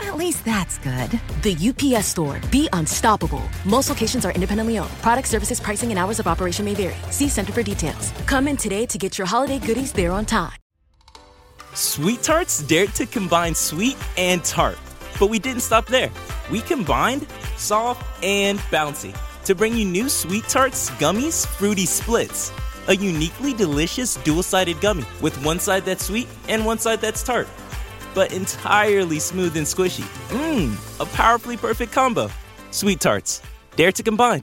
At least that's good. The UPS store. Be unstoppable. Most locations are independently owned. Product services, pricing, and hours of operation may vary. See Center for details. Come in today to get your holiday goodies there on time. Sweet Tarts dared to combine sweet and tart. But we didn't stop there. We combined soft and bouncy to bring you new Sweet Tarts Gummies Fruity Splits. A uniquely delicious dual sided gummy with one side that's sweet and one side that's tart but entirely smooth and squishy. Mmm, a powerfully perfect combo. Sweet tarts. Dare to combine.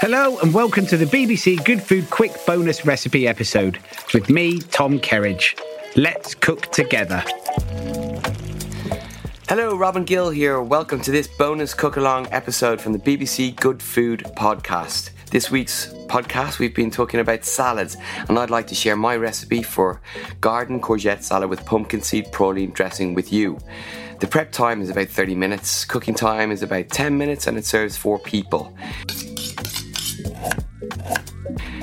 Hello and welcome to the BBC Good Food Quick Bonus Recipe episode with me, Tom Kerridge. Let's cook together. Hello, Robin Gill here. Welcome to this bonus cook along episode from the BBC Good Food podcast. This week's podcast, we've been talking about salads, and I'd like to share my recipe for garden courgette salad with pumpkin seed praline dressing with you. The prep time is about 30 minutes, cooking time is about 10 minutes, and it serves four people.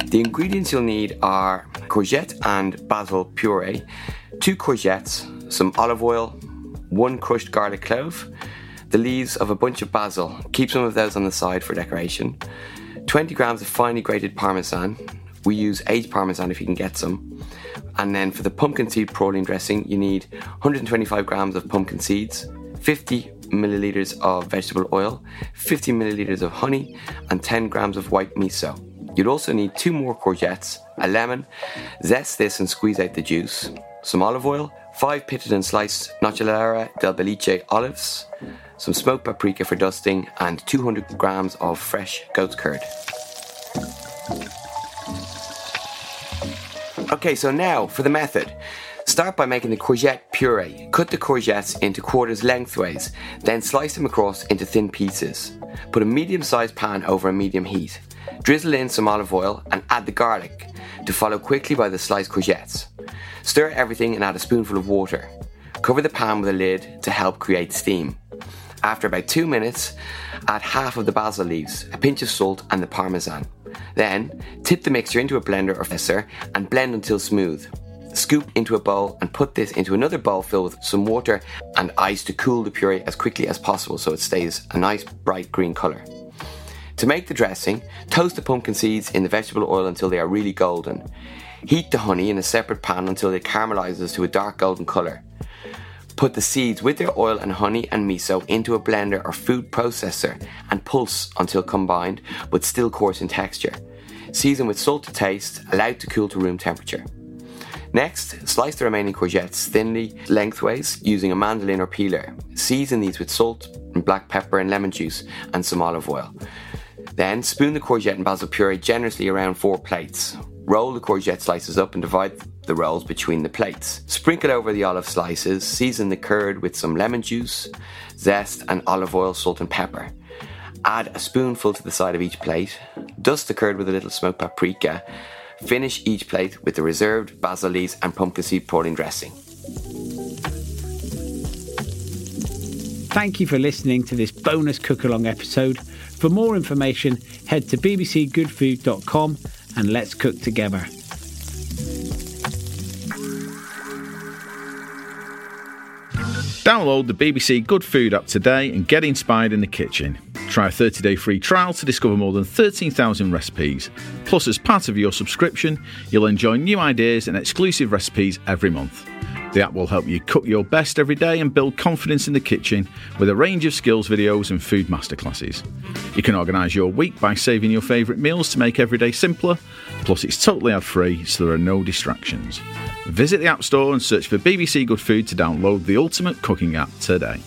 The ingredients you'll need are courgette and basil puree, two courgettes, some olive oil, one crushed garlic clove, the leaves of a bunch of basil, keep some of those on the side for decoration, 20 grams of finely grated parmesan. We use aged parmesan if you can get some. And then for the pumpkin seed praline dressing, you need 125 grams of pumpkin seeds, 50 milliliters of vegetable oil, 50 milliliters of honey, and 10 grams of white miso. You'd also need two more courgettes, a lemon, zest this and squeeze out the juice, some olive oil, five pitted and sliced Nocellara del Belice olives, some smoked paprika for dusting, and 200 grams of fresh goat's curd. Okay, so now for the method. Start by making the courgette puree. Cut the courgettes into quarters lengthways, then slice them across into thin pieces. Put a medium sized pan over a medium heat. Drizzle in some olive oil and add the garlic, to follow quickly by the sliced courgettes. Stir everything and add a spoonful of water. Cover the pan with a lid to help create steam. After about two minutes, add half of the basil leaves, a pinch of salt, and the parmesan. Then, tip the mixture into a blender or fissure and blend until smooth. Scoop into a bowl and put this into another bowl filled with some water and ice to cool the puree as quickly as possible so it stays a nice bright green colour. To make the dressing, toast the pumpkin seeds in the vegetable oil until they are really golden. Heat the honey in a separate pan until it caramelizes to a dark golden colour. Put the seeds with their oil and honey and miso into a blender or food processor and pulse until combined but still coarse in texture. Season with salt to taste, allowed to cool to room temperature. Next, slice the remaining courgettes thinly lengthways using a mandolin or peeler. Season these with salt, and black pepper and lemon juice and some olive oil. Then spoon the courgette and basil puree generously around four plates. Roll the courgette slices up and divide the rolls between the plates. Sprinkle over the olive slices, season the curd with some lemon juice, zest, and olive oil, salt, and pepper. Add a spoonful to the side of each plate. Dust the curd with a little smoked paprika Finish each plate with the reserved basil leaves and pumpkin seed praline dressing. thank you for listening to this bonus cook along episode. For more information, head to bbcgoodfood.com and let's cook together. Download the BBC Good Food app today and get inspired in the kitchen. Try a 30 day free trial to discover more than 13,000 recipes. Plus, as part of your subscription, you'll enjoy new ideas and exclusive recipes every month. The app will help you cook your best every day and build confidence in the kitchen with a range of skills videos and food masterclasses. You can organise your week by saving your favourite meals to make every day simpler. Plus, it's totally ad free, so there are no distractions. Visit the App Store and search for BBC Good Food to download the ultimate cooking app today.